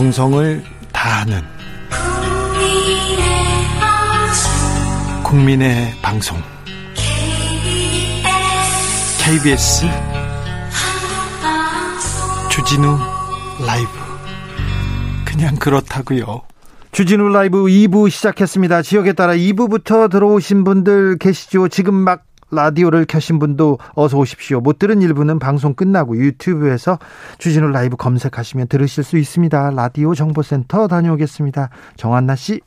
정성을 다하는 국민의 방송 KBS 주진우 라이브 그냥 그렇다고요. 주진우 라이브 2부 시작했습니다. 지역에 따라 2부부터 들어오신 분들 계시죠? 지금 막 라디오를 켜신 분도 어서 오십시오. 못 들은 일부는 방송 끝나고 유튜브에서 주진우 라이브 검색하시면 들으실 수 있습니다. 라디오 정보센터 다녀오겠습니다. 정한나 씨.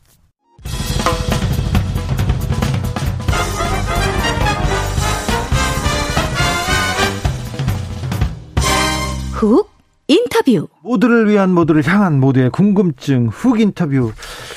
훅 인터뷰 모두를 위한 모두를 향한 모두의 궁금증 훅 인터뷰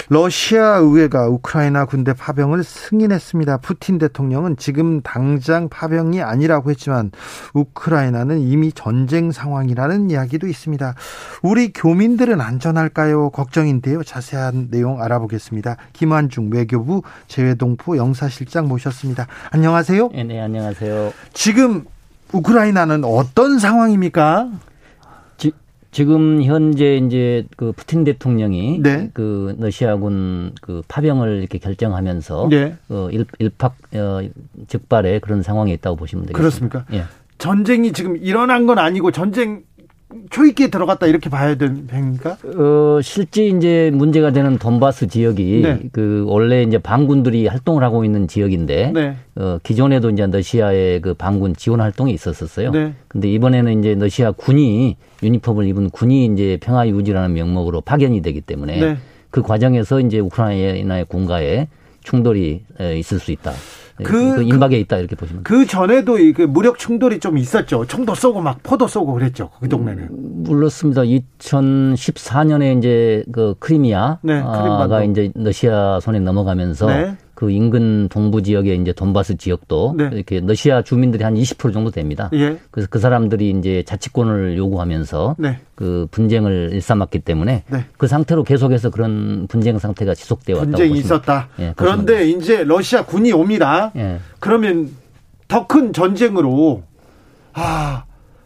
러시아 의회가 우크라이나 군대 파병을 승인했습니다. 푸틴 대통령은 지금 당장 파병이 아니라고 했지만 우크라이나는 이미 전쟁 상황이라는 이야기도 있습니다. 우리 교민들은 안전할까요? 걱정인데요. 자세한 내용 알아보겠습니다. 김환중 외교부 재외동포 영사실장 모셨습니다. 안녕하세요. 네, 네 안녕하세요. 지금 우크라이나는 어떤 상황입니까? 지금 현재 이제 그 푸틴 대통령이 네. 그 러시아군 그 파병을 이렇게 결정하면서 네. 어 일, 일팍 어, 즉발의 그런 상황이 있다고 보시면 되겠습니다. 그렇습니까? 예. 전쟁이 지금 일어난 건 아니고 전쟁 초입기에 들어갔다 이렇게 봐야 됩니까? 어, 실제 이제 문제가 되는 돈바스 지역이 네. 그 원래 이제 반군들이 활동을 하고 있는 지역인데 네. 어, 기존에도 이제 러시아의 그 반군 지원 활동이 있었었어요. 네. 근데 이번에는 이제 러시아 군이 유니폼을 입은 군이 이제 평화 유지라는 명목으로 파견이 되기 때문에 네. 그 과정에서 이제 우크라이나의 군가에 충돌이 있을 수 있다. 네, 그, 그 임박에 있다 이렇게 보시면 그 전에도 이그 무력 충돌이 좀 있었죠. 총도 쏘고 막 포도 쏘고 그랬죠. 그 동네는. 물렇습니다. 2014년에 이제 그 크리미아가 네, 크림반도. 이제 러시아 손에 넘어가면서 네. 그 인근 동부 지역에 이제 돈바스 지역도 네. 이렇게 러시아 주민들이 한 20% 정도 됩니다. 예. 그래서 그 사람들이 이제 자치권을 요구하면서 네. 그 분쟁을 일삼았기 때문에 네. 그 상태로 계속해서 그런 분쟁 상태가 지속되어 왔다고 분쟁이 있었다. 예, 그런데 이제 러시아 군이 옵니다. 예. 그러면 더 큰 전쟁으로 아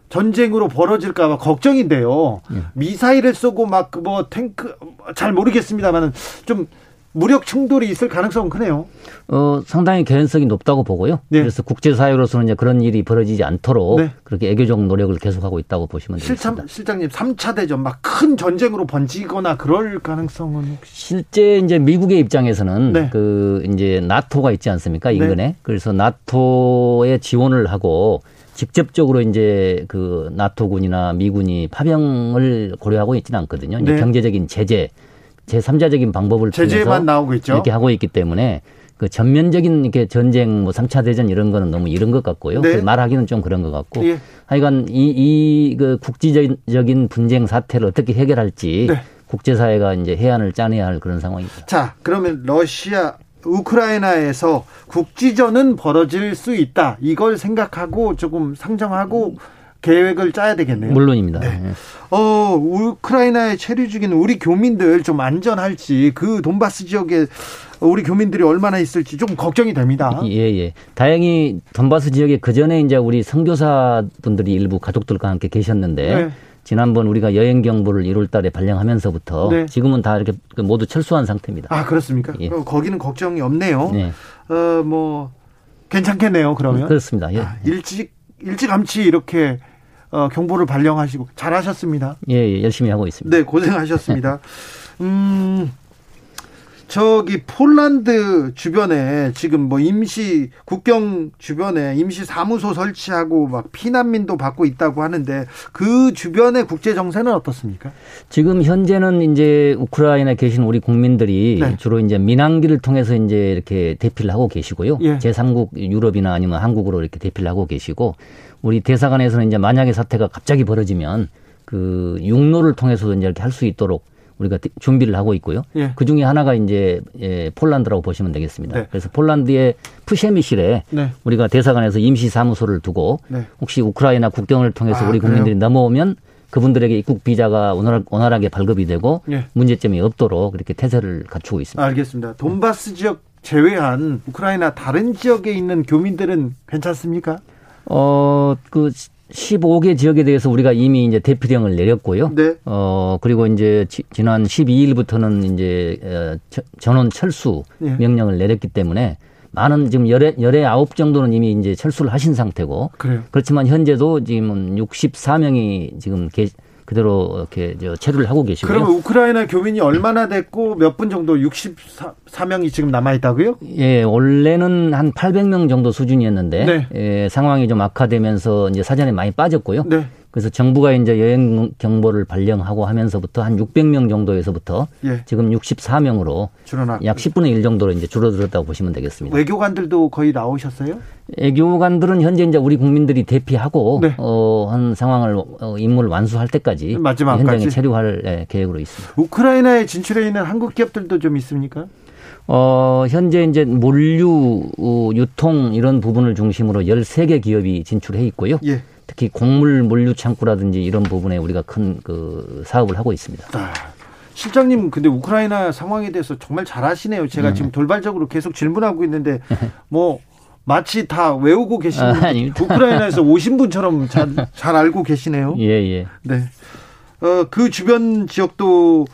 전쟁으로 벌어질까봐 걱정인데요. 예. 미사일을 쏘고 막 뭐 탱크 잘 모르겠습니다만은 좀 무력 충돌이 있을 가능성은 크네요. 어, 상당히 개연성이 높다고 보고요. 네. 그래서 국제사회로서는 이제 그런 일이 벌어지지 않도록 네. 그렇게 애교적 노력을 계속하고 있다고 보시면 되겠습니다. 실장, 님 3차 대전 막 큰 전쟁으로 번지거나 그럴 가능성은 혹시? 실제 이제 미국의 입장에서는 네. 그 이제 나토가 있지 않습니까? 인근에. 네. 그래서 나토에 지원을 하고 직접적으로 이제 그 나토군이나 미군이 파병을 고려하고 있지는 않거든요. 네. 경제적인 제재 제3자적인 방법을 제재만 나오고 있죠. 이렇게 하고 있기 때문에 그 전면적인 이렇게 전쟁 뭐 3차 대전 이런 거는 너무 이런 것 같고요. 네. 말하기는 좀 그런 것 같고. 예. 하여간 이 이 그 국지적인 분쟁 사태를 어떻게 해결할지 네. 국제사회가 이제 해안을 짜내야 할 그런 상황입니다. 자, 그러면 러시아 우크라이나에서 국지전은 벌어질 수 있다. 이걸 생각하고 조금 상정하고 계획을 짜야 되겠네요. 물론입니다. 네. 네. 어, 우크라이나에 체류 중인 우리 교민들 좀 안전할지 그 돈바스 지역에 우리 교민들이 얼마나 있을지 좀 걱정이 됩니다. 예, 예. 다행히 돈바스 지역에 그 전에 이제 우리 선교사 분들이 일부 가족들과 함께 계셨는데 네. 지난번 우리가 여행 경보를 1월 달에 발령하면서부터 네. 지금은 다 이렇게 모두 철수한 상태입니다. 아, 그렇습니까? 예. 거기는 걱정이 없네요. 네. 어, 뭐 괜찮겠네요, 그러면. 그렇습니다. 예. 아, 일찍 일찌감치 이렇게 어, 경보를 발령하시고 잘하셨습니다. 예, 예, 열심히 하고 있습니다. 네, 고생하셨습니다. 음, 저기 폴란드 주변에 지금 뭐 임시 국경 주변에 임시 사무소 설치하고 막 피난민도 받고 있다고 하는데 그 주변의 국제 정세는 어떻습니까? 지금 현재는 이제 우크라이나에 계신 우리 국민들이 네. 주로 이제 민항기를 통해서 이제 이렇게 대피를 하고 계시고요. 예. 제3국 유럽이나 아니면 한국으로 이렇게 대피를 하고 계시고 우리 대사관에서는 이제 만약에 사태가 갑자기 벌어지면 그 육로를 통해서도 이제 이렇게 할 수 있도록 우리가 준비를 하고 있고요. 예. 그 중에 하나가 이제 예, 폴란드라고 보시면 되겠습니다. 네. 그래서 폴란드의 푸셰미실에 네. 우리가 대사관에서 임시 사무소를 두고 네. 혹시 우크라이나 국경을 통해서 아, 우리 국민들이 그래요? 넘어오면 그분들에게 입국 비자가 원활하게 발급이 되고 예. 문제점이 없도록 이렇게 태세를 갖추고 있습니다. 알겠습니다. 돈바스 지역 제외한 우크라이나 다른 지역에 있는 교민들은 괜찮습니까? 어, 그 15개 지역에 대해서 우리가 이미 이제 대피령을 내렸고요. 네. 어 그리고 이제 지, 난 12일부터는 이제 어, 전원 철수 네. 명령을 내렸기 때문에 많은 지금 열에 열에 아홉 정도는 이미 이제 철수를 하신 상태고. 그래요. 그렇지만 현재도 지금은 64명이 지금 계, 그대로 이렇게 저 체류를 하고 계시고요. 그러면 우크라이나 교민이 얼마나 됐고 몇 분 정도 64명이 지금 남아 있다고요? 예, 원래는 한 800명 정도 수준이었는데 네. 예, 상황이 좀 악화되면서 이제 사전에 많이 빠졌고요. 네. 그래서 정부가 이제 여행 경보를 발령하고 하면서부터 한 600명 정도에서부터 예. 지금 64명으로 줄어났... 약 10분의 1 정도로 이제 줄어들었다고 보시면 되겠습니다. 외교관들도 거의 나오셨어요? 외교관들은 현재 이제 우리 국민들이 대피하고 네. 어, 한 상황을 어, 임무를 완수할 때까지 마지막까지. 현장에 체류할 예, 계획으로 있습니다. 우크라이나에 진출해 있는 한국 기업들도 좀 있습니까? 어, 현재 이제 물류, 유통 이런 부분을 중심으로 13개 기업이 진출해 있고요. 예. 특히 곡물 물류 창구라든지 이런 부분에 우리가 큰 그 사업을 하고 있습니다. 아, 실장님 근데 우크라이나 상황에 대해서 정말 잘 아시네요. 제가 음. 지금 돌발적으로 계속 질문하고 있는데 뭐 마치 다 외우고 계시는 아, 우크라이나에서 오신 분처럼 잘, 잘 알고 계시네요. 예, 예. 네. 어, 그 주변 지역도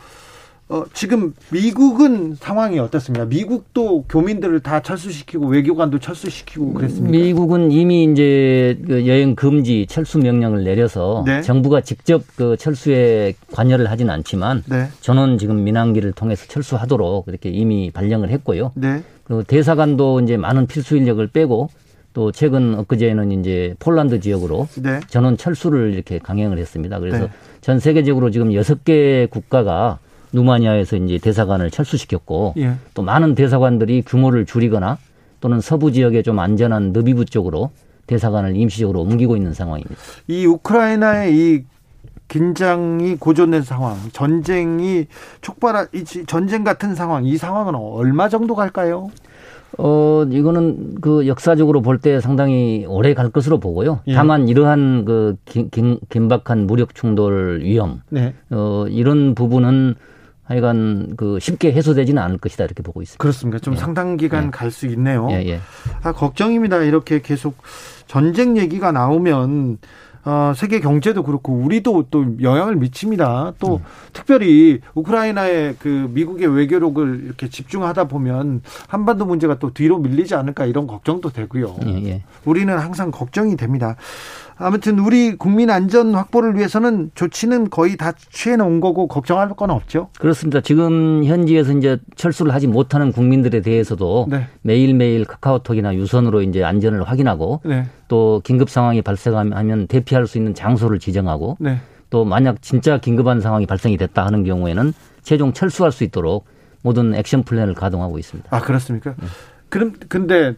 어, 지금 미국은 상황이 어떻습니까? 미국도 교민들을 다 철수시키고 외교관도 철수시키고 그랬습니다. 미국은 이미 이제 그 여행 금지 철수 명령을 내려서 네. 정부가 직접 그 철수에 관여를 하진 않지만 네. 전원 지금 민항기를 통해서 철수하도록 이렇게 이미 발령을 했고요. 네. 그 대사관도 이제 많은 필수 인력을 빼고 또 최근 엊그제는 이제 폴란드 지역으로 네. 전원 철수를 이렇게 강행을 했습니다. 그래서 네. 전 세계적으로 지금 여섯 개 국가가 누마니아에서 이제 대사관을 철수시켰고 예. 또 많은 대사관들이 규모를 줄이거나 또는 서부 지역에 좀 안전한 너비부 쪽으로 대사관을 임시적으로 옮기고 있는 상황입니다. 이 우크라이나의 이 긴장이 고조된 상황, 전쟁이 촉발한 전쟁 같은 상황, 이 상황은 얼마 정도 갈까요? 어, 이거는 그 역사적으로 볼 때 상당히 오래 갈 것으로 보고요. 예. 다만 이러한 그 긴, 긴, 긴박한 무력 충돌 위험, 네. 어, 이런 부분은 하여간 그 쉽게 해소되지는 않을 것이다 이렇게 보고 있습니다. 그렇습니까? 좀 예. 상당 기간 예. 갈수 있네요. 예, 예. 아 걱정입니다. 이렇게 계속 전쟁 얘기가 나오면 어, 세계 경제도 그렇고 우리도 또 영향을 미칩니다. 또 음. 특별히 우크라이나의 그 미국의 외교력을 이렇게 집중하다 보면 한반도 문제가 또 뒤로 밀리지 않을까 이런 걱정도 되고요. 예, 예. 우리는 항상 걱정이 됩니다. 아무튼 우리 국민 안전 확보를 위해서는 조치는 거의 다 취해 놓은 거고 걱정할 건 없죠. 그렇습니다. 지금 현지에서 이제 철수를 하지 못하는 국민들에 대해서도 네. 매일매일 카카오톡이나 유선으로 이제 안전을 확인하고 네. 또 긴급 상황이 발생하면 대피할 수 있는 장소를 지정하고 네. 또 만약 진짜 긴급한 상황이 발생이 됐다 하는 경우에는 최종 철수할 수 있도록 모든 액션 플랜을 가동하고 있습니다. 아 그렇습니까? 네. 그럼 근데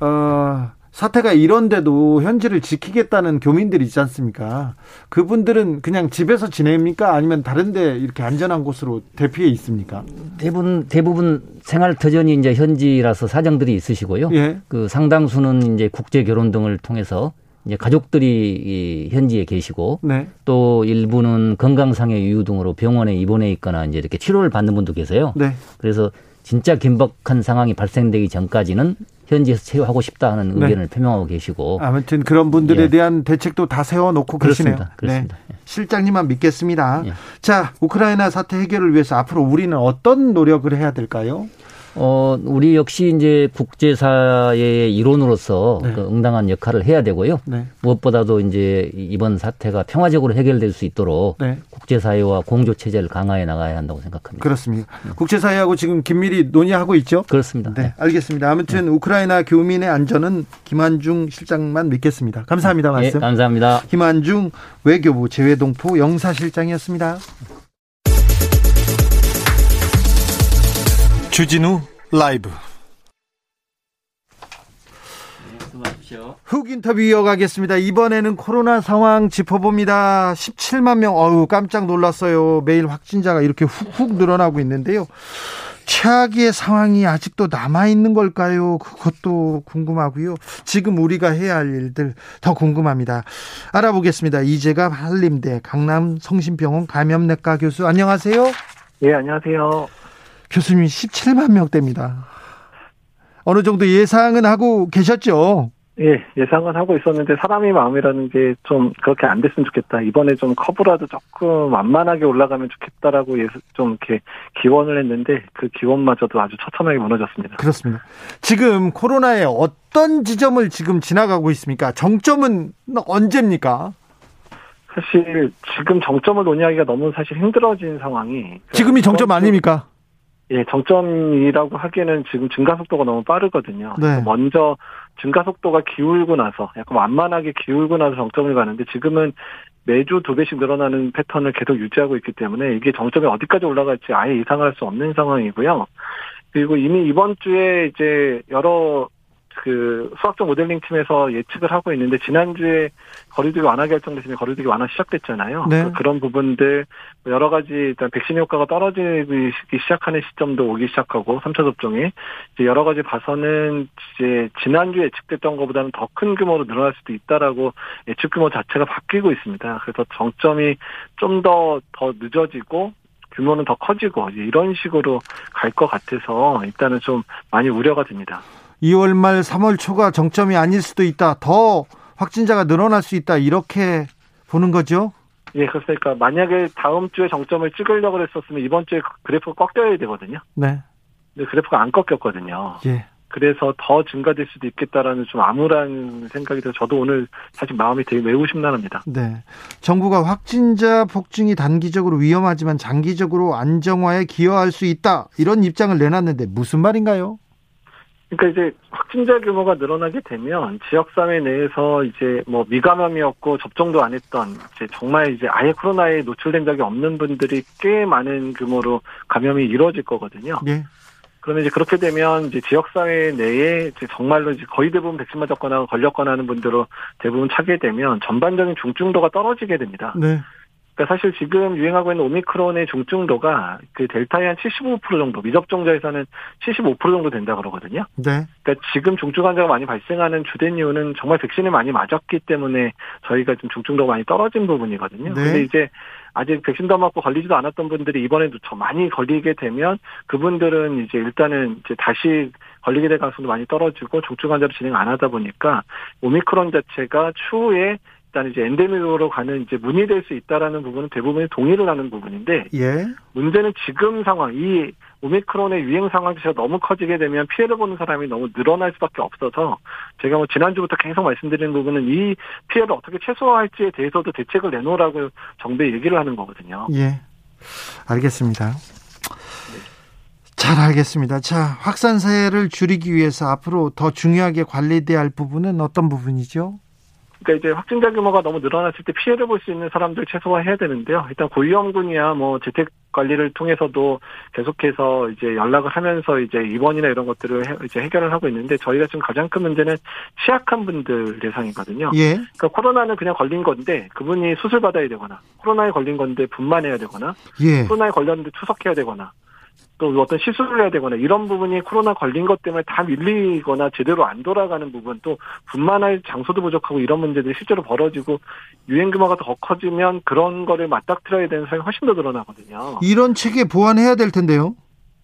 어 사태가 이런데도 현지를 지키겠다는 교민들이 있지 않습니까? 그분들은 그냥 집에서 지냅니까? 아니면 다른데 이렇게 안전한 곳으로 대피해 있습니까? 대부분 대부분 생활 터전이 이제 현지라서 사정들이 있으시고요. 예. 그 상당수는 이제 국제 결혼 등을 통해서 이제 가족들이 현지에 계시고 네. 또 일부는 건강상의 이유 등으로 병원에 입원해 있거나 이제 이렇게 치료를 받는 분도 계세요. 네. 그래서 진짜 긴박한 상황이 발생되기 전까지는 현지에서 체류하고 싶다 하는 네. 의견을 네. 표명하고 계시고 아무튼 그런 분들에 예. 대한 대책도 다 세워놓고 그렇습니다. 계시네요. 그렇습니다. 네. 실장님만 믿겠습니다. 예. 자 우크라이나 사태 해결을 위해서 앞으로 우리는 어떤 노력을 해야 될까요? 어, 우리 역시 이제 국제사회의 일원으로서 네. 그 응당한 역할을 해야 되고요. 네. 무엇보다도 이제 이번 사태가 평화적으로 해결될 수 있도록 네. 국제사회와 공조 체제를 강화해 나가야 한다고 생각합니다. 그렇습니다. 국제사회하고 지금 긴밀히 논의하고 있죠? 그렇습니다. 네, 알겠습니다. 아무튼 네. 우크라이나 교민의 안전은 김한중 실장만 믿겠습니다. 감사합니다. 말씀. 네, 감사합니다. 김한중 외교부 재외동포 영사실장이었습니다. 주진우 라이브 훅 인터뷰 이어가겠습니다. 이번에는 코로나 상황 짚어봅니다. 17만 명, 어우, 깜짝 놀랐어요. 매일 확진자가 이렇게 훅훅 늘어나고 있는데요. 최악의 상황이 아직도 남아있는 걸까요? 그것도 궁금하고요. 지금 우리가 해야 할 일들 더 궁금합니다. 알아보겠습니다. 이재가 한림대 강남 성심병원 감염내과 교수, 안녕하세요. 예, 안녕하세요. 교수님이 17만 명대입니다. 어느 정도 예상은 하고 계셨죠? 예, 예상은 하고 있었는데 사람이 마음이라는 게 좀 그렇게 안 됐으면 좋겠다. 이번에 좀 커브라도 조금 완만하게 올라가면 좋겠다라고 좀 이렇게 기원을 했는데 그 기원마저도 아주 처참하게 무너졌습니다. 그렇습니다. 지금 코로나의 어떤 지점을 지금 지나가고 있습니까? 정점은 언제입니까? 사실 지금 정점을 논의하기가 너무 사실 힘들어진 상황이 지금이 정점 아닙니까? 예, 정점이라고 하기에는 지금 증가 속도가 너무 빠르거든요. 네. 먼저 증가 속도가 기울고 나서 약간 완만하게 기울고 나서 정점을 가는데 지금은 매주 두 배씩 늘어나는 패턴을 계속 유지하고 있기 때문에 이게 정점이 어디까지 올라갈지 아예 예상할 수 없는 상황이고요. 그리고 이미 이번 주에 이제 여러 그 수학적 모델링 팀에서 예측을 하고 있는데 지난주에 거리두기 완화 결정됐으면 거리두기 완화 시작됐잖아요. 네. 그런 부분들 여러 가지 일단 백신 효과가 떨어지기 시작하는 시점도 오기 시작하고 3차 접종이 이제 여러 가지 봐서는 이제 지난주에 예측됐던 것보다는 더 큰 규모로 늘어날 수도 있다라고 예측 규모 자체가 바뀌고 있습니다. 그래서 정점이 좀 더더 더 늦어지고 규모는 더 커지고 이런 식으로 갈 것 같아서 일단은 좀 많이 우려가 됩니다. 2월 말 3월 초가 정점이 아닐 수도 있다. 더 확진자가 늘어날 수 있다. 이렇게 보는 거죠? 예, 그렇습니까. 만약에 다음 주에 정점을 찍으려고 했었으면 이번 주에 그래프가 꺾여야 되거든요. 네. 근데 그래프가 안 꺾였거든요. 예. 그래서 더 증가될 수도 있겠다라는 좀 암울한 생각이 들어 저도 오늘 사실 마음이 되게 매우 심란합니다. 네. 정부가 확진자 폭증이 단기적으로 위험하지만 장기적으로 안정화에 기여할 수 있다. 이런 입장을 내놨는데 무슨 말인가요? 그러니까 이제 확진자 규모가 늘어나게 되면 지역사회 내에서 이제 뭐 미감염이었고 접종도 안 했던 이제 정말 이제 아예 코로나에 노출된 적이 없는 분들이 꽤 많은 규모로 감염이 이루어질 거거든요. 네. 그러면 이제 그렇게 되면 이제 지역사회 내에 이제 정말로 이제 거의 대부분 백신 맞았거나 걸렸거나 하는 분들로 대부분 차게 되면 전반적인 중증도가 떨어지게 됩니다. 네. 그러니까 사실 지금 유행하고 있는 오미크론의 중증도가 그 델타의 한 75% 정도, 미접종자에서는 75% 정도 된다 그러거든요. 네. 그러니까 지금 중증 환자가 많이 발생하는 주된 이유는 정말 백신을 많이 맞았기 때문에 저희가 좀 중증도가 많이 떨어진 부분이거든요. 네. 근데 이제 아직 백신도 맞고 걸리지도 않았던 분들이 이번에도 더 많이 걸리게 되면 그분들은 이제 일단은 이제 다시 걸리게 될 가능성도 많이 떨어지고 중증 환자로 진행 안 하다 보니까 오미크론 자체가 추후에 일단 이제 엔데믹으로 가는 이제 문이 될수 있다라는 부분은 대부분이 동의를 하는 부분인데 예. 문제는 지금 상황 이 오미크론의 유행 상황 자체가 너무 커지게 되면 피해를 보는 사람이 너무 늘어날 수밖에 없어서 제가 뭐 지난주부터 계속 말씀드리는 부분은 이 피해를 어떻게 최소화할지에 대해서도 대책을 내놓으라고 정부에 얘기를 하는 거거든요. 예. 알겠습니다. 잘 알겠습니다. 자, 확산세를 줄이기 위해서 앞으로 더 중요하게 관리돼야 할 부분은 어떤 부분이죠? 그러니까 이제 확진자 규모가 너무 늘어났을 때 피해를 볼 수 있는 사람들 최소화해야 되는데요. 일단 고위험군이야 뭐 재택 관리를 통해서도 계속해서 이제 연락을 하면서 이제 입원이나 이런 것들을 해, 이제 해결을 하고 있는데 저희가 지금 가장 큰 문제는 취약한 분들 대상이거든요. 예. 그러니까 코로나는 그냥 걸린 건데 그분이 수술 받아야 되거나 코로나에 걸린 건데 분만해야 되거나 예. 코로나에 걸렸는데 투석해야 되거나 또 어떤 시술을 해야 되거나 이런 부분이 코로나 걸린 것 때문에 다 밀리거나 제대로 안 돌아가는 부분 또 분만할 장소도 부족하고 이런 문제들이 실제로 벌어지고 유행 규모가 더 커지면 그런 거를 맞닥뜨려야 되는 사람이 훨씬 더 늘어나거든요. 이런 체계 보완해야 될 텐데요.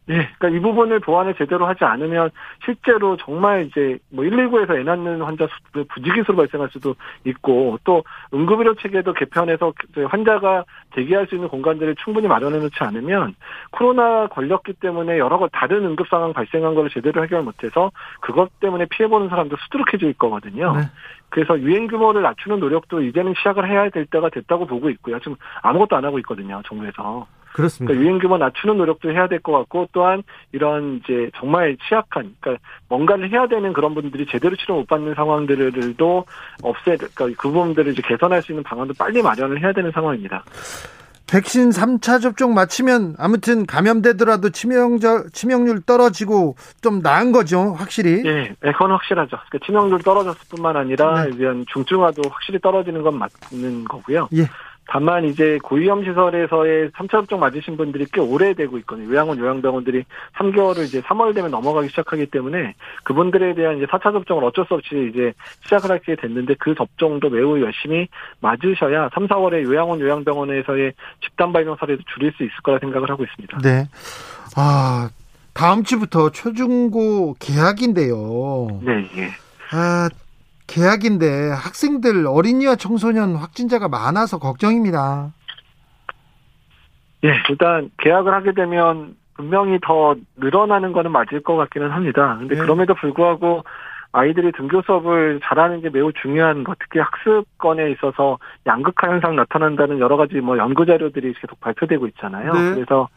네, 그러니까 이 부분을 보완을 제대로 하지 않으면 실제로 정말 이제 뭐 119에서 애 낳는 환자 수 부지기수로 발생할 수도 있고 또 응급의료 체계도 개편해서 환자가 대기할 수 있는 공간들을 충분히 마련해 놓지 않으면 코로나 걸렸기 때문에 여러 가 다른 응급 상황 발생한 걸 제대로 해결 못해서 그것 때문에 피해 보는 사람도 수두룩해질 거거든요. 네. 그래서 유행 규모를 낮추는 노력도 이제는 시작을 해야 될 때가 됐다고 보고 있고요. 지금 아무것도 안 하고 있거든요, 정부에서. 그렇습니다. 그러니까 유행 규모 낮추는 노력도 해야 될 것 같고 또한 이런 이제 정말 취약한 그러니까 뭔가를 해야 되는 그런 분들이 제대로 치료 못 받는 상황들도 없애 그러니까 그 부분들을 이제 개선할 수 있는 방안도 빨리 마련을 해야 되는 상황입니다. 백신 3차 접종 마치면 아무튼 감염되더라도 치명적, 치명률 떨어지고 좀 나은 거죠, 확실히. 예, 네, 그건 확실하죠. 그러니까 치명률 떨어졌을 뿐만 아니라 네. 중증화도 확실히 떨어지는 건 맞는 거고요. 예. 다만 이제 고위험 시설에서의 3차 접종 맞으신 분들이 꽤 오래되고 있거든요. 요양원, 요양병원들이 3개월을 이제 3월 되면 넘어가기 시작하기 때문에 그분들에 대한 이제 4차 접종을 어쩔 수 없이 이제 시작을 하게 됐는데 그 접종도 매우 열심히 맞으셔야 3, 4월에 요양원, 요양병원에서의 집단 발병 사례도 줄일 수 있을 거라 생각을 하고 있습니다. 네. 아, 다음 주부터 초중고 개학인데요. 네, 예. 아, 계약인데 학생들 어린이와 청소년 확진자가 많아서 걱정입니다. 예, 일단 계약을 하게 되면 분명히 더 늘어나는 거는 맞을 것 같기는 합니다. 근데 네. 그럼에도 불구하고 아이들이 등교 수업을 잘하는 게 매우 중요한 것, 특히 학습권에 있어서 양극화 현상 나타난다는 여러 가지 뭐 연구 자료들이 계속 발표되고 있잖아요. 네. 그래서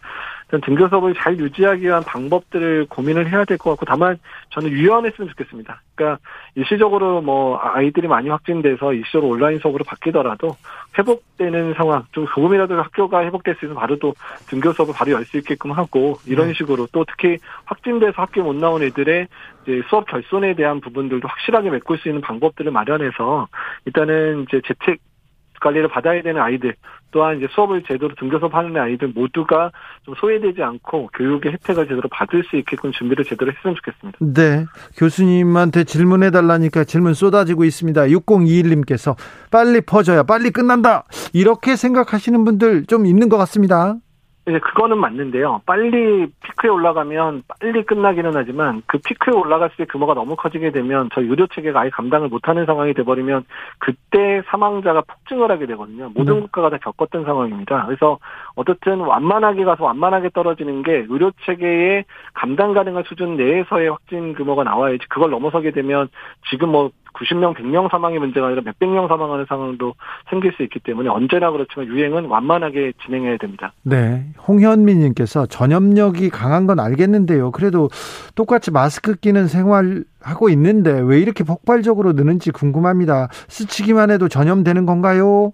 등교 수업을 잘 유지하기 위한 방법들을 고민을 해야 될 것 같고 다만 저는 유연했으면 좋겠습니다. 그러니까 일시적으로 뭐 아이들이 많이 확진돼서 일시적으로 온라인 수업으로 바뀌더라도 회복되는 상황 좀 조금이라도 학교가 회복될 수 있는 바로 또 등교 수업을 바로 열 수 있게끔 하고 이런 네. 식으로 또 특히 확진돼서 학교 못 나온 애들의 이제 수업 결손에 대한 부분들도 확실하게 메꿀 수 있는 방법들을 마련해서 일단은 이제 재택 관리를 받아야 되는 아이들 또한 이제 수업을 제대로 등교 수업 하는 아이들 모두가 좀 소외되지 않고 교육의 혜택을 제대로 받을 수 있게끔 준비를 제대로 했으면 좋겠습니다. 네. 교수님한테 질문해 달라니까 질문 쏟아지고 있습니다. 6021님께서 빨리 퍼져야 빨리 끝난다. 이렇게 생각하시는 분들 좀 있는 것 같습니다. 이제 그거는 맞는데요. 빨리 피크에 올라가면 빨리 끝나기는 하지만 그 피크에 올라갔을 때 규모가 너무 커지게 되면 저희 의료 체계가 아예 감당을 못하는 상황이 돼버리면 그때 사망자가 폭증을 하게 되거든요. 모든 네. 국가가 다 겪었던 상황입니다. 그래서 어떻든 완만하게 가서 완만하게 떨어지는 게 의료 체계의 감당 가능한 수준 내에서의 확진 규모가 나와야지 그걸 넘어서게 되면 지금 뭐 90명, 100명 사망의 문제가 아니라 몇백 명 사망하는 상황도 생길 수 있기 때문에 언제나 그렇지만 유행은 완만하게 진행해야 됩니다. 네. 홍현민 님께서 전염력이 강한 건 알겠는데요. 그래도 똑같이 마스크 끼는 생활 하고 있는데 왜 이렇게 폭발적으로 느는지 궁금합니다. 스치기만 해도 전염되는 건가요?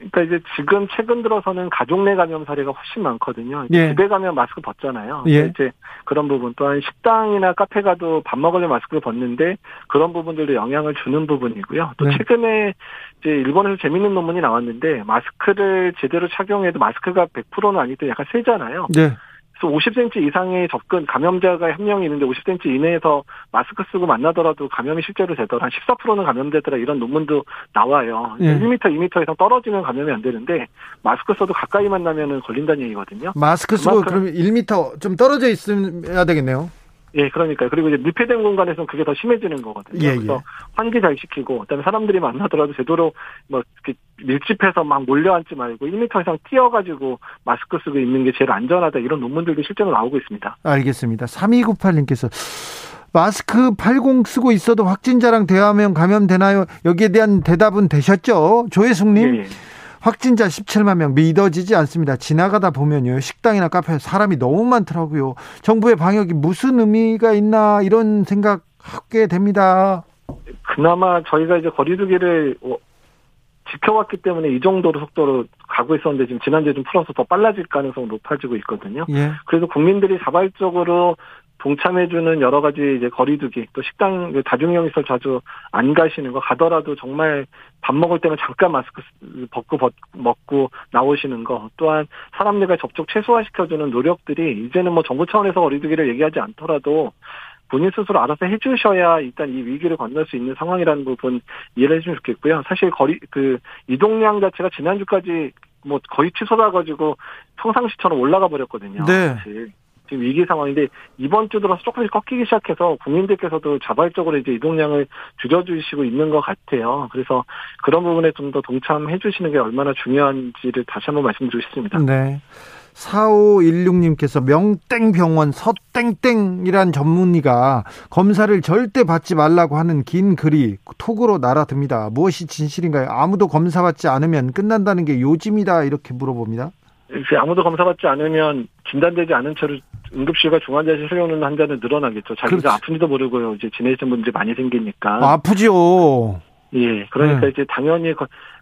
그러니까 이제 지금 최근 들어서는 가족 내 감염 사례가 훨씬 많거든요. 예. 집에 가면 마스크 벗잖아요. 예. 이제 그런 부분 또한 식당이나 카페 가도 밥 먹으려 마스크를 벗는데 그런 부분들도 영향을 주는 부분이고요. 또 네. 최근에 이제 일본에서 재밌는 논문이 나왔는데 마스크를 제대로 착용해도 마스크가 100%는 아니고 약간 세잖아요. 네. 그래서 50cm 이상의 접근 감염자가 한 명이 있는데 50cm 이내에서 마스크 쓰고 만나더라도 감염이 실제로 되더라. 한 14%는 감염되더라. 이런 논문도 나와요. 예. 1m, 2m 이상 떨어지면 감염이 안 되는데 마스크 써도 가까이 만나면 걸린다는 얘기거든요. 마스크 쓰고 그럼 1m 좀 떨어져 있어야 되겠네요. 예, 그러니까요. 그리고 이제 밀폐된 공간에서는 그게 더 심해지는 거거든요. 예, 그래서 예. 환기 잘 시키고, 그다음에 사람들이 만나더라도 제대로 뭐 이렇게 밀집해서 막 몰려앉지 말고 1m 이상 뛰어가지고 마스크 쓰고 있는 게 제일 안전하다 이런 논문들도 실제로 나오고 있습니다. 알겠습니다. 3298님께서 마스크 80 쓰고 있어도 확진자랑 대화하면 감염되나요? 여기에 대한 대답은 되셨죠? 조혜숙님. 예, 예. 확진자 17만 명 믿어지지 않습니다. 지나가다 보면요. 식당이나 카페에 사람이 너무 많더라고요. 정부의 방역이 무슨 의미가 있나 이런 생각 하게 됩니다. 그나마 저희가 이제 거리두기를 어, 지켜왔기 때문에 이 정도로 속도로 가고 있었는데 지금 지난주에 좀 풀어서 더 빨라질 가능성이 높아지고 있거든요. 예. 그래서 국민들이 자발적으로 동참해주는 여러 가지 이제 거리두기 또 식당 그 다중이용시설 자주 안 가시는 거 가더라도 정말 밥 먹을 때는 잠깐 마스크 벗고 벗, 먹고 나오시는 거 또한 사람들과 접촉 최소화시켜주는 노력들이 이제는 뭐 정부 차원에서 거리두기를 얘기하지 않더라도 본인 스스로 알아서 해주셔야 일단 이 위기를 건널 수 있는 상황이라는 부분 이해를 해주면 좋겠고요. 사실 거리 그 이동량 자체가 지난주까지 뭐 거의 취소돼 가지고 평상시처럼 올라가 버렸거든요. 네. 사실. 지금 위기 상황인데 이번 주 들어서 조금씩 꺾이기 시작해서 국민들께서도 자발적으로 이제 이동량을 줄여주시고 있는 것 같아요. 그래서 그런 부분에 좀 더 동참해 주시는 게 얼마나 중요한지를 다시 한번 말씀드리고 싶습니다. 네. 4516님께서 명땡병원 서땡땡이란 전문의가 검사를 절대 받지 말라고 하는 긴 글이 톡으로 날아듭니다. 무엇이 진실인가요? 아무도 검사받지 않으면 끝난다는 게 요즘이다 이렇게 물어봅니다. 아무도 검사받지 않으면 진단되지 않은 채로 응급실과 중환자실 실려오는 환자는 늘어나겠죠. 자기가 그렇지. 아픈지도 모르고 이제 지내시는 분들이 많이 생기니까. 아, 아프죠. 예. 그러니까 네. 이제 당연히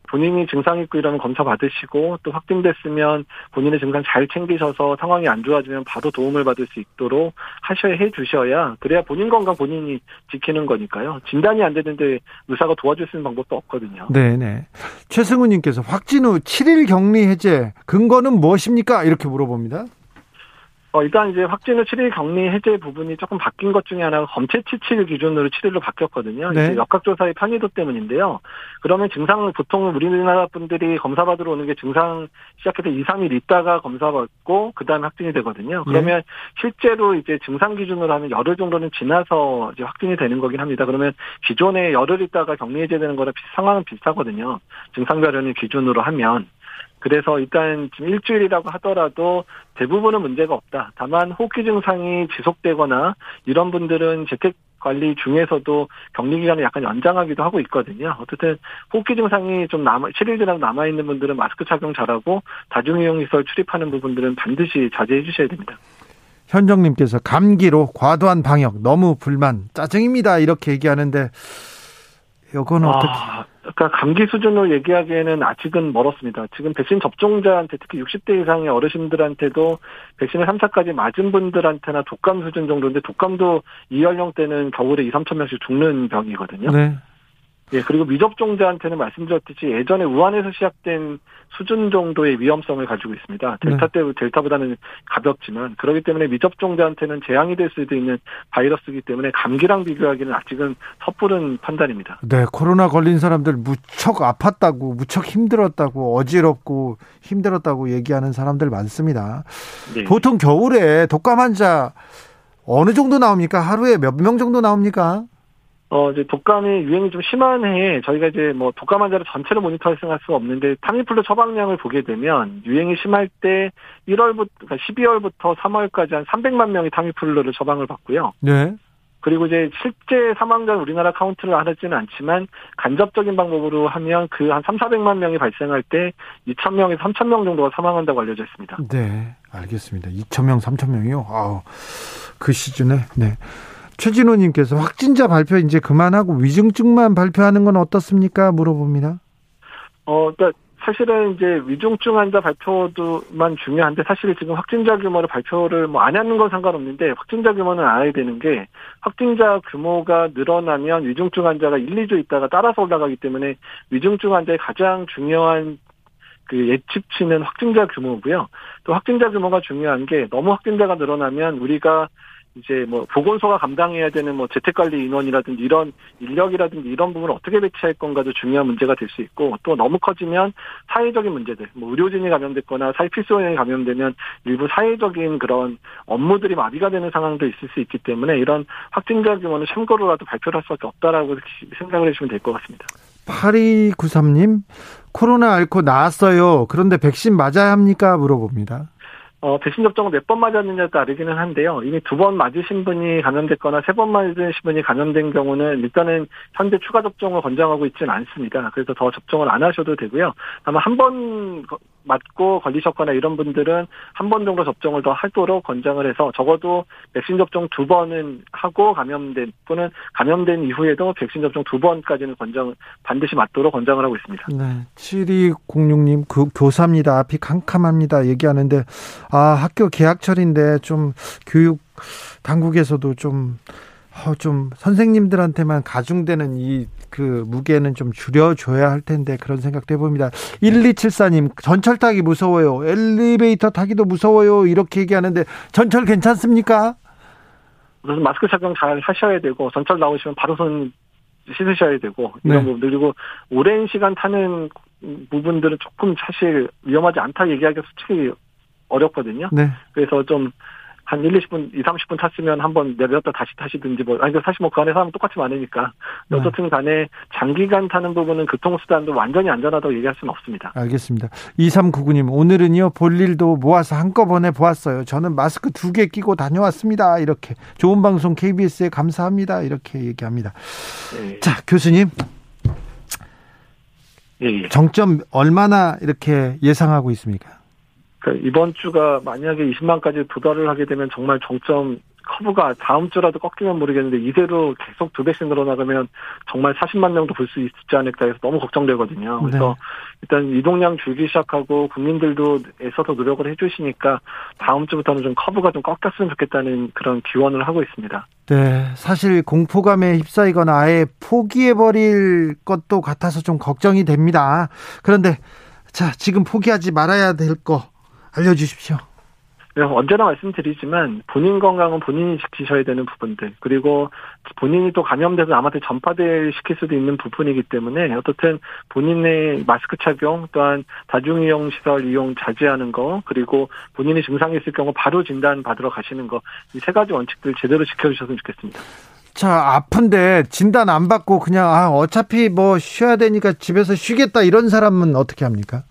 본인이 증상 있고 이러면 검사 받으시고 또 확진됐으면 본인의 증상 잘 챙기셔서 상황이 안 좋아지면 바로 도움을 받을 수 있도록 하셔야 해 주셔야 그래야 본인 건강 본인이 지키는 거니까요. 진단이 안 되는데 의사가 도와줄 수 있는 방법도 없거든요. 네, 네. 최승우 님께서 확진 후 7일 격리 해제 근거는 무엇입니까? 이렇게 물어봅니다. 어, 일단 이제 확진 후 7일 격리 해제 부분이 조금 바뀐 것 중에 하나가 검체 치칠 기준으로 7일로 바뀌었거든요. 네. 역학조사의 편의도 때문인데요. 그러면 증상을 보통 우리나라 분들이 검사 받으러 오는 게 증상 시작해서 2, 3일 있다가 검사 받고 그 다음에 확진이 되거든요. 그러면 네. 실제로 이제 증상 기준으로 하면 열흘 정도는 지나서 이제 확진이 되는 거긴 합니다. 그러면 기존에 열흘 있다가 격리 해제되는 거랑 상황은 비슷하거든요. 증상 발현을 기준으로 하면. 그래서 일단 지금 일주일이라고 하더라도 대부분은 문제가 없다. 다만 호흡기 증상이 지속되거나 이런 분들은 재택 관리 중에서도 격리 기간을 약간 연장하기도 하고 있거든요. 어쨌든 호흡기 증상이 좀 남아 7일 지나고 남아 있는 분들은 마스크 착용 잘하고 다중이용 시설 출입하는 부분들은 반드시 자제해 주셔야 됩니다. 현정님께서 감기로 과도한 방역 너무 불만 짜증입니다 이렇게 얘기하는데 이거는 아, 어떻게? 그러니까 감기 수준으로 얘기하기에는 아직은 멀었습니다. 지금 백신 접종자한테 특히 60대 이상의 어르신들한테도 백신을 3차까지 맞은 분들한테나 독감 수준 정도인데 독감도 이 연령대는 겨울에 2, 3천 명씩 죽는 병이거든요. 네. 예, 그리고 미접종자한테는 말씀드렸듯이 예전에 우한에서 시작된 수준 정도의 위험성을 가지고 있습니다. 델타 네. 때 델타보다는 가볍지만 그렇기 때문에 미접종자한테는 재앙이 될 수도 있는 바이러스이기 때문에 감기랑 비교하기는 아직은 섣부른 판단입니다. 네, 코로나 걸린 사람들 무척 아팠다고, 무척 힘들었다고, 어지럽고 힘들었다고 얘기하는 사람들 많습니다. 네. 보통 겨울에 독감 환자 어느 정도 나옵니까? 하루에 몇 명 정도 나옵니까? 어, 이제 독감이 유행이 좀 심한 해에 저희가 이제 뭐 독감 환자를 전체를 모니터링 할 수가 없는데 Tamiflu 처방량을 보게 되면 유행이 심할 때 1월부터, 그러니까 12월부터 3월까지 한 300만 명이 Tamiflu를 처방을 받고요. 네. 그리고 이제 실제 사망자는 우리나라 카운트를 하지는 않지만 간접적인 방법으로 하면 그 한 3, 400만 명이 발생할 때 2,000명에서 3,000명 정도가 사망한다고 알려져 있습니다. 네, 알겠습니다. 2,000명, 3,000명이요? 아우, 그 시즌에, 네. 최진호님께서 확진자 발표 이제 그만하고 위중증만 발표하는 건 어떻습니까? 물어봅니다. 어, 그러니까 사실은 이제 위중증 환자 발표도만 중요한데 사실 지금 확진자 규모를 발표를 뭐 안 하는 건 상관없는데 확진자 규모는 알아야 되는 게 확진자 규모가 늘어나면 위중증 환자가 1, 2주 있다가 따라서 올라가기 때문에 위중증 환자의 가장 중요한 그 예측치는 확진자 규모고요. 또 확진자 규모가 중요한 게 너무 확진자가 늘어나면 우리가 이제 뭐 보건소가 감당해야 되는 뭐 재택관리 인원이라든지 이런 인력이라든지 이런 부분을 어떻게 배치할 건가도 중요한 문제가 될 수 있고 또 너무 커지면 사회적인 문제들 뭐 의료진이 감염됐거나 사회 필수원이 감염되면 일부 사회적인 그런 업무들이 마비가 되는 상황도 있을 수 있기 때문에 이런 확진자 규모는 참고로라도 발표를 할 수밖에 없다라고 생각을 해주시면 될 것 같습니다. 8293님 코로나 앓고 나았어요. 그런데 백신 맞아야 합니까? 물어봅니다. 어, 백신 접종을 몇 번 맞았느냐에 따르기는 한데요. 이미 두 번 맞으신 분이 감염됐거나 세 번 맞으신 분이 감염된 경우는 일단은 현재 추가 접종을 권장하고 있지는 않습니다. 그래서 더 접종을 안 하셔도 되고요. 다만 한 번 맞고 걸리셨거나 이런 분들은 한 번 정도 접종을 더 하도록 권장을 해서 적어도 백신 접종 두 번은 하고 감염된 또는 감염된 이후에도 백신 접종 두 번까지는 권장 반드시 맞도록 권장을 하고 있습니다. 네. 7206님 그 교사입니다. 앞이 캄캄합니다. 얘기하는데 아, 학교 개학철인데 좀 교육 당국에서도 좀, 어, 좀 선생님들한테만 가중되는 이 그 무게는 좀 줄여줘야 할 텐데 그런 생각도 해봅니다. 1274님, 전철 타기 무서워요. 엘리베이터 타기도 무서워요. 이렇게 얘기하는데 전철 괜찮습니까? 우선 마스크 착용 잘 하셔야 되고 전철 나오시면 바로 손 씻으셔야 되고 이런 네. 부분들 그리고 오랜 시간 타는 부분들은 조금 사실 위험하지 않다 얘기하기가 솔직히 어렵거든요. 네. 그래서 좀 한 1, 20분, 2, 30분 탔으면 한번 내렸다 다시 타시든지 뭐, 아니, 사실 뭐 그 안에 사람 똑같이 많으니까. 네. 어쨌든 간에 장기간 타는 부분은 교통수단도 완전히 안전하다고 얘기할 수는 없습니다. 알겠습니다. 2399님, 오늘은요, 볼 일도 모아서 한꺼번에 보았어요. 저는 마스크 두 개 끼고 다녀왔습니다. 이렇게. 좋은 방송 KBS에 감사합니다. 이렇게 얘기합니다. 네. 자, 교수님. 예, 예. 정점 얼마나 이렇게 예상하고 있습니까? 그러니까 이번 주가 만약에 20만까지 도달을 하게 되면 정말 정점 커브가 다음 주라도 꺾이면 모르겠는데 이대로 계속 두 배씩 늘어나가면 정말 40만 명도 볼 수 있지 않을까 해서 너무 걱정되거든요. 그래서 네. 일단 이동량 줄기 시작하고 국민들도 애써서 노력을 해주시니까 다음 주부터는 좀 커브가 좀 꺾였으면 좋겠다는 그런 기원을 하고 있습니다. 네, 사실 공포감에 휩싸이거나 아예 포기해버릴 것도 같아서 좀 걱정이 됩니다. 그런데 자 지금 포기하지 말아야 될 거 알려주십시오. 언제나 말씀드리지만 본인 건강은 본인이 지키셔야 되는 부분들 그리고 본인이 또 감염돼서 남한테 전파될 시킬 수도 있는 부분이기 때문에 어떻든 본인의 마스크 착용 또한 다중이용 시설 이용 자제하는 거 그리고 본인이 증상이 있을 경우 바로 진단 받으러 가시는 거 이 세 가지 원칙들 제대로 지켜주셨으면 좋겠습니다. 자, 아픈데 진단 안 받고 그냥 아, 어차피 뭐 쉬어야 되니까 집에서 쉬겠다 이런 사람은 어떻게 합니까?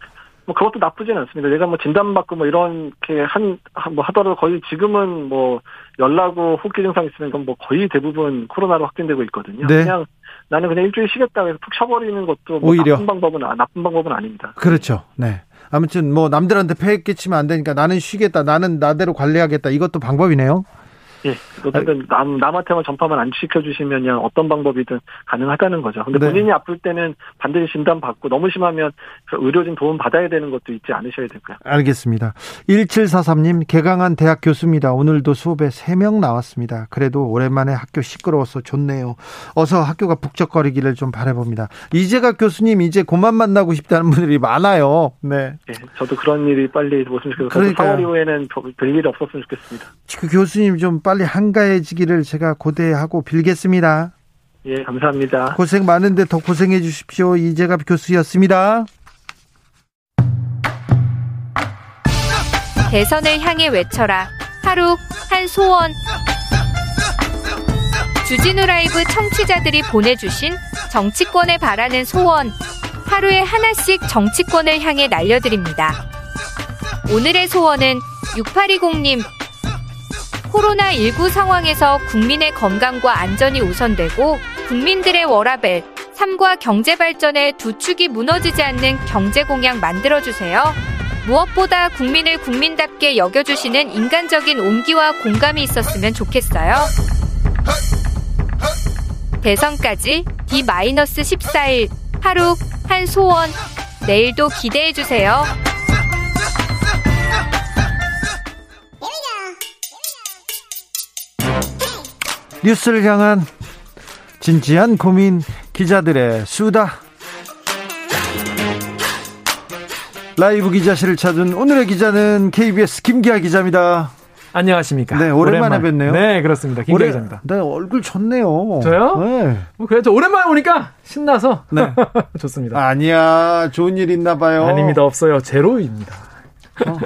뭐 그것도 나쁘지는 않습니다. 내가 뭐 진단받고 뭐 이렇게 한, 뭐 하더라도 거의 지금은 뭐 열나고 호흡기 증상 있으면 뭐 거의 대부분 코로나로 확진되고 있거든요. 네. 그냥 나는 그냥 일주일 쉬겠다 해서 푹 쉬어버리는 것도 뭐 오히려 나쁜 방법은 나쁜 방법은 아닙니다. 그렇죠. 네. 아무튼 뭐 남들한테 폐해 끼치면 안 되니까 나는 쉬겠다. 나는 나대로 관리하겠다. 이것도 방법이네요. 예, 어쨌든 남, 남한테만 전파만 안 시켜주시면 어떤 방법이든 가능하다는 거죠. 근데 네. 본인이 아플 때는 반드시 진단받고 너무 심하면 의료진 도움 받아야 되는 것도 있지 않으셔야 될까요? 알겠습니다. 1743님, 개강한 대학 교수입니다. 오늘도 수업에 3명 나왔습니다. 그래도 오랜만에 학교 시끄러워서 좋네요. 어서 학교가 북적거리기를 좀 바라봅니다. 이재갑 교수님, 이제 그만 만나고 싶다는 분들이 많아요. 네. 네 저도 그런 일이 빨리 오으면 좋겠어요. 그러니까 4월 이후에는 별일이 없었으면 좋겠습니다. 그 교수님 좀 빨리 한가해지기를 제가 고대하고 빌겠습니다. 예, 감사합니다. 고생 많은데 더 고생해 주십시오. 이재갑 교수였습니다. 대선을 향해 외쳐라. 하루 한 소원. 주진우 라이브 청취자들이 보내주신 정치권에 바라는 소원. 하루에 하나씩 정치권을 향해 날려드립니다. 오늘의 소원은 6820님 코로나19 상황에서 국민의 건강과 안전이 우선되고 국민들의 워라벨, 삶과 경제 발전의 두 축이 무너지지 않는 경제 공약 만들어주세요. 무엇보다 국민을 국민답게 여겨주시는 인간적인 온기와 공감이 있었으면 좋겠어요. 대선까지 D-14일 하루 한 소원 내일도 기대해주세요. 뉴스를 향한 진지한 고민 기자들의 수다. 라이브 기자실을 찾은 오늘의 기자는 KBS 김기아 기자입니다. 안녕하십니까. 네, 오랜만에 오랜만. 뵀네요. 네, 그렇습니다. 김기아 오래, 기자입니다. 네, 얼굴 좋네요. 저요? 네. 뭐 그래도 오랜만에 오니까 신나서 네. 좋습니다. 아니야, 좋은 일 있나 봐요. 아닙니다. 없어요. 제로입니다. 어,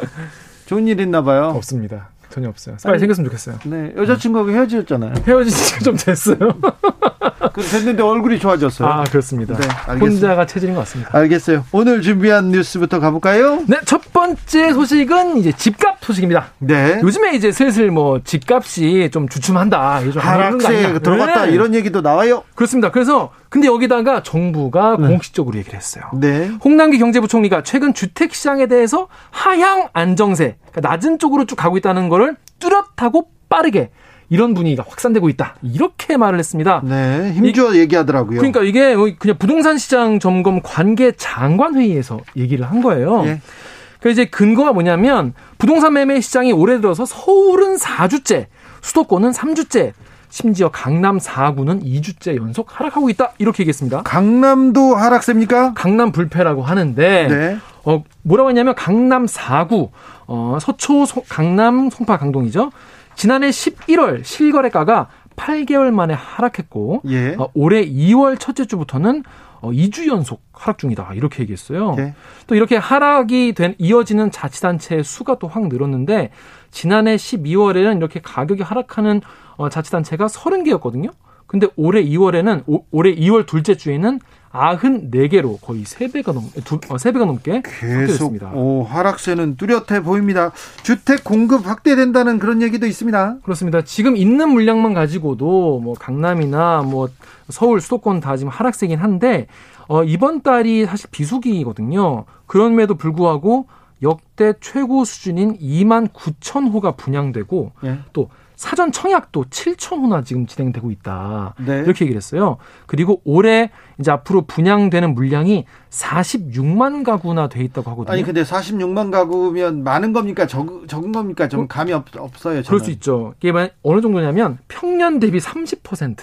좋은 일 있나 봐요. 없습니다. 전혀 없어요. 빨리 생겼으면 좋겠어요. 네, 여자친구하고 헤어지셨잖아요. 헤어진 지가 좀 됐어요. 그 됐는데 얼굴이 좋아졌어요. 아 그렇습니다. 네, 혼자가 체질인 것 같습니다. 알겠어요. 오늘 준비한 뉴스부터 가볼까요? 네, 첫 번째 소식은 이제 집값 소식입니다. 네. 요즘에 이제 슬슬 뭐 집값이 좀 주춤한다. 요즘 하락세 들어갔다 네. 이런 얘기도 나와요. 그렇습니다. 그래서 근데 여기다가 정부가 네. 공식적으로 얘기를 했어요. 네. 홍남기 경제부총리가 최근 주택 시장에 대해서 하향 안정세, 그러니까 낮은 쪽으로 쭉 가고 있다는 거를 뚜렷하고 빠르게 이런 분위기가 확산되고 있다. 이렇게 말을 했습니다. 네, 힘주어 얘기하더라고요. 그러니까 이게 그냥 부동산 시장 점검 관계 장관 회의에서 얘기를 한 거예요. 예. 그 이제 근거가 뭐냐면 부동산 매매 시장이 올해 들어서 서울은 4주째, 수도권은 3주째, 심지어 강남 4구는 2주째 연속 하락하고 있다. 이렇게 얘기했습니다. 강남도 하락세입니까? 강남 불패라고 하는데 네. 어 뭐라고 했냐면 강남 4구 어 서초 소, 강남 송파 강동이죠. 지난해 11월 실거래가가 8개월 만에 하락했고 예. 어, 올해 2월 첫째 주부터는 어, 2주 연속 하락 중이다. 이렇게 얘기했어요. 예. 또 이렇게 하락이 된 이어지는 자치단체의 수가 또 확 늘었는데 지난해 12월에는 이렇게 가격이 하락하는 어, 자치단체가 30개였거든요. 근데 올해 2월에는 오, 올해 2월 둘째 주에는 94개로 거의 3배가 넘, 두, 어, 3배가 넘게 계속 오, 하락세는 뚜렷해 보입니다. 주택 공급 확대된다는 그런 얘기도 있습니다. 그렇습니다. 지금 있는 물량만 가지고도 뭐 강남이나 뭐 서울 수도권 다 지금 하락세긴 한데 어, 이번 달이 사실 비수기거든요. 그럼에도 불구하고 역대 최고 수준인 2만 9천 호가 분양되고 예. 또 사전 청약도 7천 호나 지금 진행되고 있다. 네. 이렇게 얘기를 했어요. 그리고 올해 이제 앞으로 분양되는 물량이 46만 가구나 돼 있다고 하거든요. 아니 근데 46만 가구면 많은 겁니까? 적, 적은 겁니까? 좀 어? 감이 없, 없어요. 저는. 그럴 수 있죠. 이게 어느 정도냐면 평년 대비 30%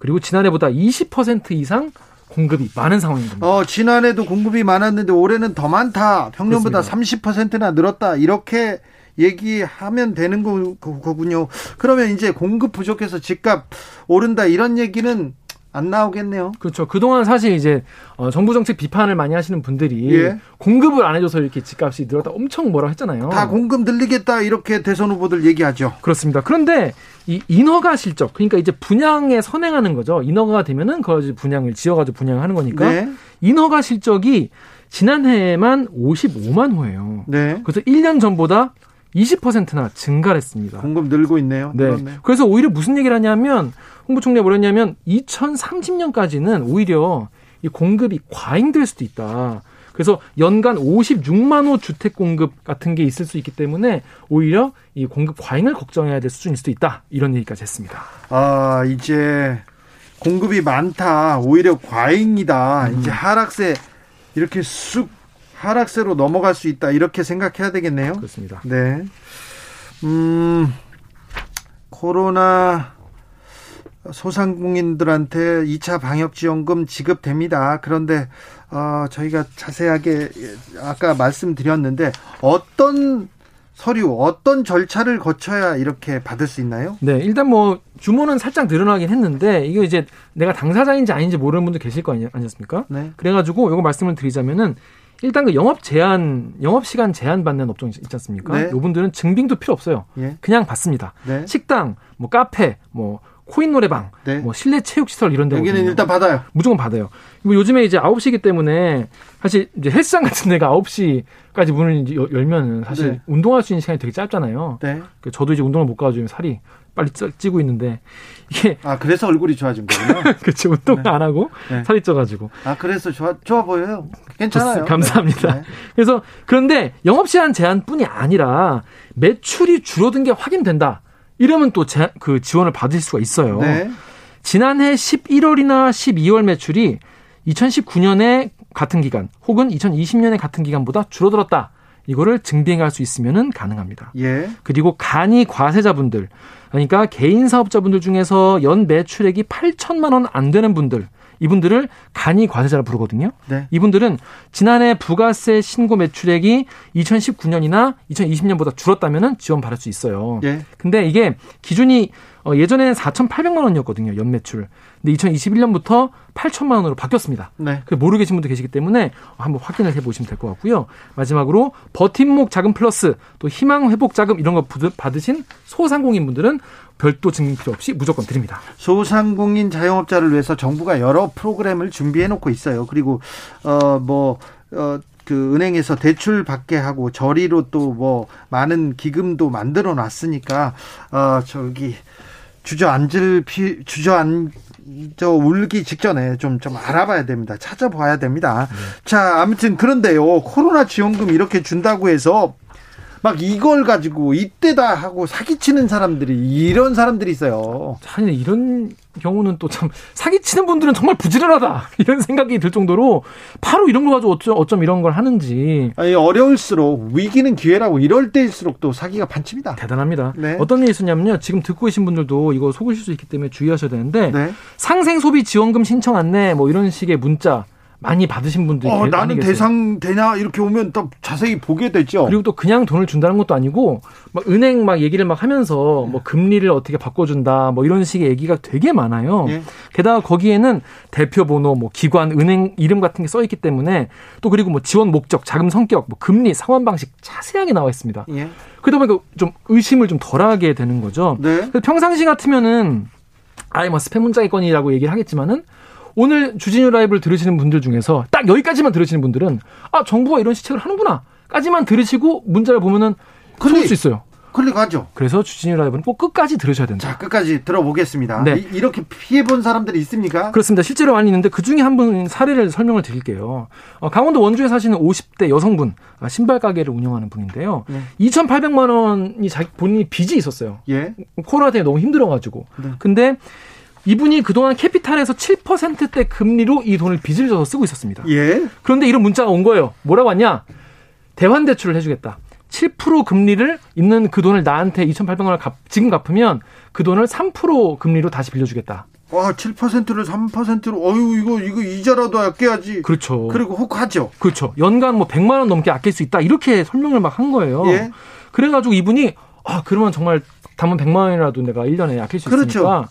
그리고 지난해보다 20% 이상 공급이 많은 상황인 겁니다. 어, 지난해도 공급이 많았는데 올해는 더 많다. 평년보다 그렇습니다. 30%나 늘었다. 이렇게 얘기하면 되는 거군요. 그러면 이제 공급 부족해서 집값 오른다 이런 얘기는 안 나오겠네요. 그렇죠. 그동안 사실 이제 어, 정부 정책 비판을 많이 하시는 분들이 예. 공급을 안 해줘서 이렇게 집값이 늘었다 엄청 뭐라 했잖아요. 다 공급 늘리겠다 이렇게 대선 후보들 얘기하죠. 그렇습니다. 그런데 이 인허가 실적 그러니까 이제 분양에 선행하는 거죠. 인허가 되면은 그 분양을 지어가지고 분양하는 거니까 네. 인허가 실적이 지난해에만 55만 호예요. 네. 그래서 1년 전보다 20%나 증가를 했습니다. 공급 늘고 있네요. 네. 그렇네. 그래서 오히려 무슨 얘기를 하냐면 홍보총리가 뭐랬냐면 2030년까지는 오히려 이 공급이 과잉될 수도 있다. 그래서 연간 56만 호 주택 공급 같은 게 있을 수 있기 때문에 오히려 이 공급 과잉을 걱정해야 될 수준일 수도 있다. 이런 얘기까지 했습니다. 아, 이제 공급이 많다. 오히려 과잉이다. 음. 이제 하락세 이렇게 쑥 하락세로 넘어갈 수 있다. 이렇게 생각해야 되겠네요. 그렇습니다. 네. 음, 코로나 소상공인들한테 2차 방역지원금 지급됩니다. 그런데 어, 저희가 자세하게 아까 말씀드렸는데 어떤 서류 어떤 절차를 거쳐야 이렇게 받을 수 있나요? 네, 일단 뭐 규모는 살짝 늘어나긴 했는데 이게 이제 내가 당사자인지 아닌지 모르는 분도 계실 거 아니 었습니까? 네. 그래가지고 이거 말씀을 드리자면은 일단 그 영업 제한, 영업 시간 제한 받는 업종 있지 않습니까? 네. 요분들은 증빙도 필요 없어요. 예. 그냥 받습니다. 네. 식당, 뭐 카페, 뭐 코인 노래방, 네. 뭐 실내 체육 시설 이런 데 여기는 일단 받아요. 무조건 받아요. 뭐 요즘에 이제 9시기 때문에 사실 이제 헬스장 같은 데가 9시까지 문을 열면은 사실 네. 운동할 수 있는 시간이 되게 짧잖아요. 네. 그 저도 이제 운동을 못 가가지고 살이 빨리 찌고 있는데 이게 아 그래서 얼굴이 좋아진 거구나. 그렇죠. 운동 네. 안 하고 네. 살이 쪄가지고. 아 그래서 좋아 좋아 보여요. 괜찮아요. 감사합니다. 네. 그래서 그런데 영업 시간 제한뿐이 아니라 매출이 줄어든 게 확인된다. 이러면 또 그 지원을 받을 수가 있어요. 네. 지난해 11월이나 12월 매출이 2019년에 같은 기간 혹은 2020년에 같은 기간보다 줄어들었다. 이거를 증빙할 수 있으면은 가능합니다. 예. 그리고 간이 과세자분들 그러니까 개인 사업자분들 중에서 연 매출액이 8천만 원 안 되는 분들 이분들을 간이 과세자라 부르거든요. 네. 이분들은 지난해 부가세 신고 매출액이 2019년이나 2020년보다 줄었다면은 지원 받을 수 있어요. 예. 근데 이게 기준이 어, 예전에는 4,800만 원이었거든요. 연매출. 근데 2021년부터 8천만 원으로 바뀌었습니다. 네. 모르 계신 분도 계시기 때문에 한번 확인을 해보시면 될 것 같고요. 마지막으로 버팀목 자금 플러스 또 희망 회복 자금 이런 거 받으신 소상공인 분들은 별도 증빙 필요 없이 무조건 드립니다. 소상공인 자영업자를 위해서 정부가 여러 프로그램을 준비해 놓고 있어요. 그리고 어뭐 어, 그 은행에서 대출 받게 하고 저리로 또 뭐 많은 기금도 만들어 놨으니까 어 저기 주저앉을 피 주저앉 저 울기 직전에 좀좀 알아봐야 됩니다. 찾아봐야 됩니다. 네. 자, 아무튼 그런데요. 코로나 지원금 이렇게 준다고 해서 막 이걸 가지고 이때다 하고 사기치는 사람들이 이런 사람들이 있어요. 아니 이런 경우는 또 참 사기치는 분들은 정말 부지런하다 이런 생각이 들 정도로 바로 이런 거 가지고 어쩜, 어쩜 이런 걸 하는지. 아니 어려울수록 위기는 기회라고 이럴 때일수록 또 사기가 반칩니다. 대단합니다. 네. 어떤 일이 있었냐면요. 지금 듣고 계신 분들도 이거 속으실 수 있기 때문에 주의하셔야 되는데 네. 상생 소비 지원금 신청 안내 뭐 이런 식의 문자 많이 받으신 분들이 어, 나는 대상 되냐 이렇게 오면 또 자세히 보게 되죠. 그리고 또 그냥 돈을 준다는 것도 아니고 막 은행 막 얘기를 막 하면서 뭐 금리를 어떻게 바꿔준다 뭐 이런 식의 얘기가 되게 많아요. 예. 게다가 거기에는 대표 번호, 뭐 기관, 은행 이름 같은 게 써 있기 때문에 또 그리고 뭐 지원 목적, 자금 성격, 뭐 금리, 상환 방식 자세하게 나와 있습니다. 예. 그러다 보니까 좀 의심을 좀 덜하게 되는 거죠. 네. 평상시 같으면은 아예 뭐 스팸 문자이건이라고 얘기를 하겠지만은 오늘 주진우 라이브를 들으시는 분들 중에서 딱 여기까지만 들으시는 분들은 아 정부가 이런 시책을 하는구나 까지만 들으시고 문자를 보면은 클릭 수 있어요. 클릭하죠. 그래서 주진우 라이브는 꼭 끝까지 들으셔야 된다. 자, 끝까지 들어보겠습니다. 네. 이, 렇게 피해 본 사람들이 있습니까? 그렇습니다. 실제로 많이 있는데 그 중에 한 분 사례를 설명을 드릴게요. 어, 강원도 원주에 사시는 50대 여성분 아, 신발 가게를 운영하는 분인데요. 네. 2,800만 원이 자기 본인이 빚이 있었어요. 예. 코로나 때문에 너무 힘들어가지고. 네. 근데 이분이 그동안 캐피탈에서 7%대 금리로 이 돈을 빚을 져서 쓰고 있었습니다. 예. 그런데 이런 문자가 온 거예요. 뭐라고 왔냐? 대환 대출을 해주겠다. 7% 금리를 있는 그 돈을 나한테 2,800만 원을 갚, 지금 갚으면 그 돈을 3% 금리로 다시 빌려주겠다. 와, 7%를 3%로 어유 이거 이거 이자라도 아껴야지. 그렇죠. 그리고 혹하죠. 그렇죠. 연간 뭐 100만 원 넘게 아낄 수 있다. 이렇게 설명을 막 한 거예요. 예. 그래 가지고 이분이 아, 그러면 정말 단문 100만 원이라도 내가 1년에 아낄 수 그렇죠. 있으니까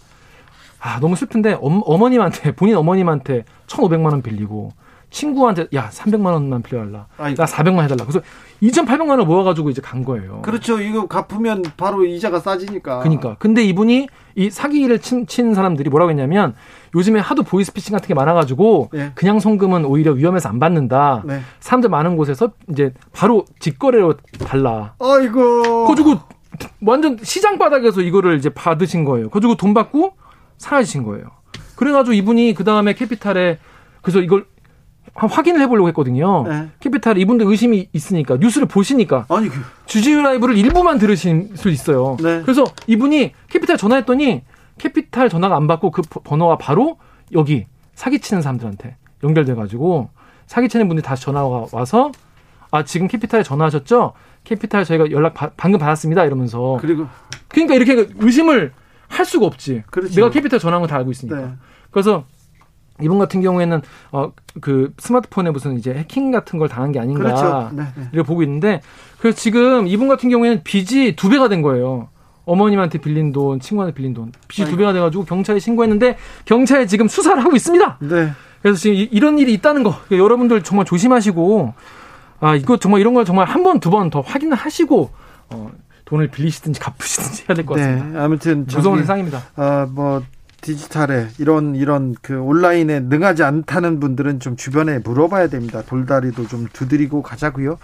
아, 너무 슬픈데 어, 머님한테 본인 어머님한테 1,500만 원 빌리고 친구한테 야 300만 원만 빌려달라. 아이고. 나 400만 해달라. 그래서 2,800만 원 모아가지고 이제 간 거예요. 그렇죠. 이거 갚으면 바로 이자가 싸지니까. 그러니까. 근데 이분이 이 사기를 친, 친 사람들이 뭐라고 했냐면 요즘에 하도 보이스피싱 같은 게 많아가지고 네. 그냥 송금은 오히려 위험해서 안 받는다. 네. 사람들 많은 곳에서 이제 바로 직거래로 달라. 아이고. 그래가지고 완전 시장 바닥에서 이거를 이제 받으신 거예요. 그래가지고 돈 받고 사라지신 거예요. 그래가지고 이분이 그 다음에 캐피탈에 그래서 이걸 확인을 해보려고 했거든요. 네. 캐피탈 이분들 의심이 있으니까 뉴스를 보시니까 아니 그... 주진우 라이브를 일부만 들으실 수 있어요. 네. 그래서 이분이 캐피탈 전화했더니 캐피탈 전화가 안 받고 그 번호가 바로 여기 사기치는 사람들한테 연결돼가지고 사기치는 분들이 다시 전화가 와서 아 지금 캐피탈에 전화하셨죠? 캐피탈 저희가 연락 바, 방금 받았습니다 이러면서 그리고 그러니까 이렇게 의심을 할 수가 없지. 그렇죠. 내가 캐피탈 전화한 거다 알고 있으니까. 네. 그래서 이분 같은 경우에는 어 그 스마트폰에 무슨 이제 해킹 같은 걸 당한 게 아닌가 그렇죠. 네, 네. 이렇게 보고 있는데 그래서 지금 이분 같은 경우에는 빚이 두 배가 된 거예요. 어머님한테 빌린 돈, 친구한테 빌린 돈, 빚이 아이고. 두 배가 돼가지고 경찰에 신고했는데 경찰에 지금 수사를 하고 있습니다. 네. 그래서 지금 이런 일이 있다는 거 그러니까 여러분들 정말 조심하시고 아 이거 정말 이런 걸 정말 한 번 두 번 더 확인을 하시고 어, 돈을 빌리시든지 갚으시든지 해야 될 것 같습니다. 네, 아무튼 무서운 세상입니다. 아뭐 디지털에 이런 이런 그 온라인에 능하지 않다는 분들은 좀 주변에 물어봐야 됩니다. 돌다리도 좀 두드리고 가자고요.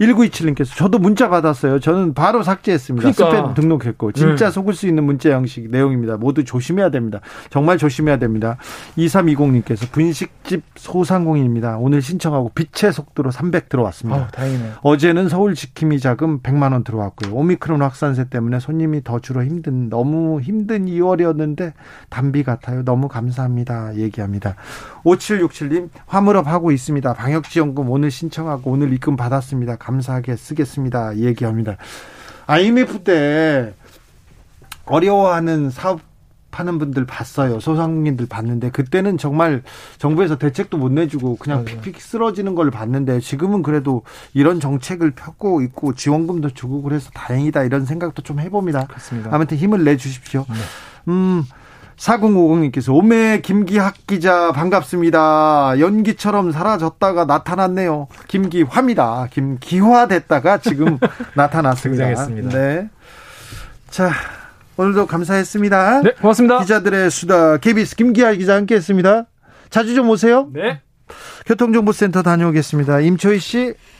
1927님께서 저도 문자 받았어요. 저는 바로 삭제했습니다. 그러니까. 스팸 등록했고 진짜 네. 속을 수 있는 문자 형식 내용입니다. 모두 조심해야 됩니다. 정말 조심해야 됩니다. 2320님께서 분식집 소상공인입니다. 오늘 신청하고 빛의 속도로 300 들어왔습니다. 어, 다행이네요. 어제는 서울 지킴이 자금 100만 원 들어왔고요. 오미크론 확산세 때문에 손님이 더 줄어 힘든 너무 힘든 2월이었는데 단비 같아요. 너무 감사합니다. 얘기합니다. 5767님 화물업 하고 있습니다. 방역 지원금 오늘 신청하고 오늘 입금 받았습니다. 감사하게 쓰겠습니다. 얘기합니다. IMF 때 어려워하는 사업 하는 분들 봤어요. 소상공인들 봤는데 그때는 정말 정부에서 대책도 못 내주고 그냥 맞아요. 픽픽 쓰러지는 걸 봤는데 지금은 그래도 이런 정책을 펴고 있고 지원금도 주고 그래서 다행이다 이런 생각도 좀 해봅니다. 그렇습니다. 아무튼 힘을 내 주십시오. 네. 음 4050님께서 오메 김기학 기자 반갑습니다. 연기처럼 사라졌다가 나타났네요. 김기화입니다. 김기화 됐다가 지금 나타났습니다. 등장했습니다. 네. 자, 오늘도 감사했습니다. 네, 고맙습니다. 기자들의 수다 KBS 김기하 기자 함께했습니다. 자주 좀 오세요. 네. 교통정보센터 다녀오겠습니다. 임초희 씨.